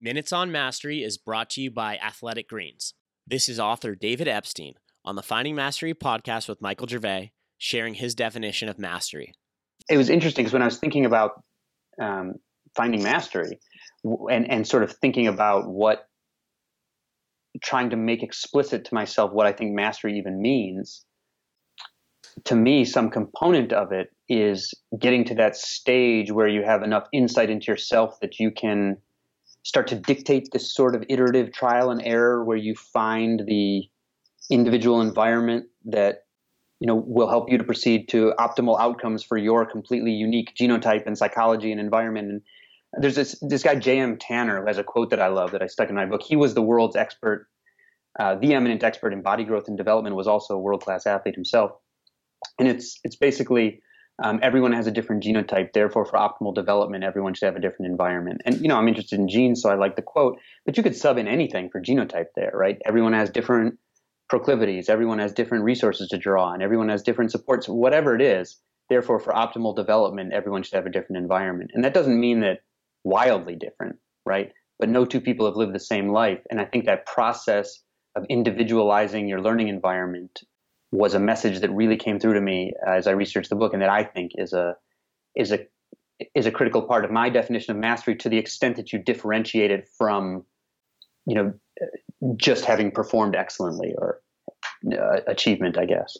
Minutes on Mastery is brought to you by Athletic Greens. This is author David Epstein on the Finding Mastery podcast with Michael Gervais, sharing his definition of mastery. It was interesting because when I was thinking about um, finding mastery and, and sort of thinking about what trying to make explicit to myself what I think mastery even means, to me, some component of it is getting to that stage where you have enough insight into yourself that you can start to dictate this sort of iterative trial and error where you find the individual environment that you know will help you to proceed to optimal outcomes for your completely unique genotype and psychology and environment and there's this this guy J.M. Tanner who has a quote that I love that I stuck in my book. He was the world's expert, uh, the eminent expert in body growth and development. Was also a world class athlete himself, and it's it's basically um, everyone has a different genotype. Therefore, for optimal development, everyone should have a different environment. And you know, I'm interested in genes, so I like the quote. But you could sub in anything for genotype there, right? Everyone has different proclivities. Everyone has different resources to draw on. Everyone has different supports. Whatever it is. Therefore, for optimal development, everyone should have a different environment. And that doesn't mean that wildly different, right? But no two people have lived the same life. And I think that process of individualizing your learning environment was a message that really came through to me as I researched the book, and that I think is a is a is a critical part of my definition of mastery to the extent that you differentiate it from, you know, just having performed excellently or uh, achievement, I guess.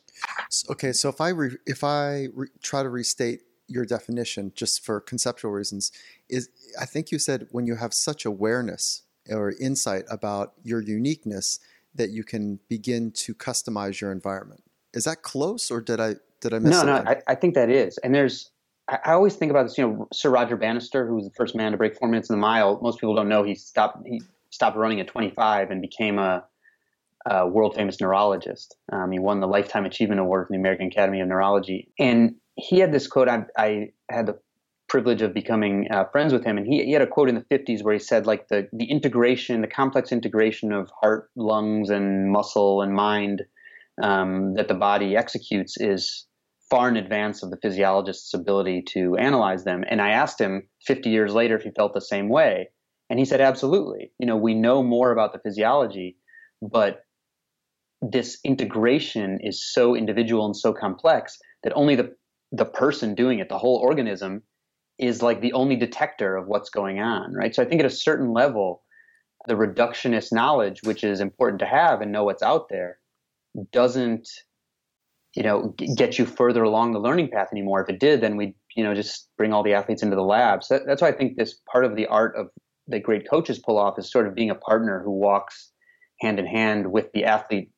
Okay, so if I re- if I re- try to restate your definition just for conceptual reasons, is I think you said when you have such awareness or insight about your uniqueness that you can begin to customize your environment. Is that close, or did I did I miss? No, something? no, I, I think that is. And there's, I, I always think about this. You know, Sir Roger Bannister, who was the first man to break four minutes in the mile. Most people don't know he stopped. He stopped running at 25 and became a, a world famous neurologist. Um, he won the Lifetime Achievement Award from the American Academy of Neurology. And he had this quote. I, I had the privilege of becoming uh, friends with him, and he, he had a quote in the 50s where he said, like the the integration, the complex integration of heart, lungs, and muscle and mind um, that the body executes is far in advance of the physiologist's ability to analyze them. And I asked him 50 years later if he felt the same way, and he said, absolutely. You know, we know more about the physiology, but this integration is so individual and so complex that only the the person doing it, the whole organism, is like the only detector of what's going on, right? So I think at a certain level, the reductionist knowledge, which is important to have and know what's out there, doesn't, you know, get you further along the learning path anymore. If it did, then we'd, you know, just bring all the athletes into the lab. So that, that's why I think this part of the art of that great coaches pull off is sort of being a partner who walks hand in hand with the athlete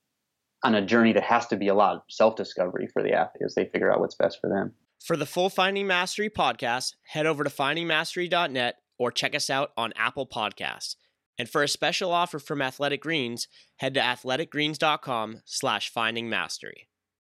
on a journey that has to be a lot of self-discovery for the athlete as they figure out what's best for them. For the full Finding Mastery podcast, head over to findingmastery.net or check us out on Apple Podcasts. And for a special offer from Athletic Greens, head to athleticgreens.com slash finding mastery.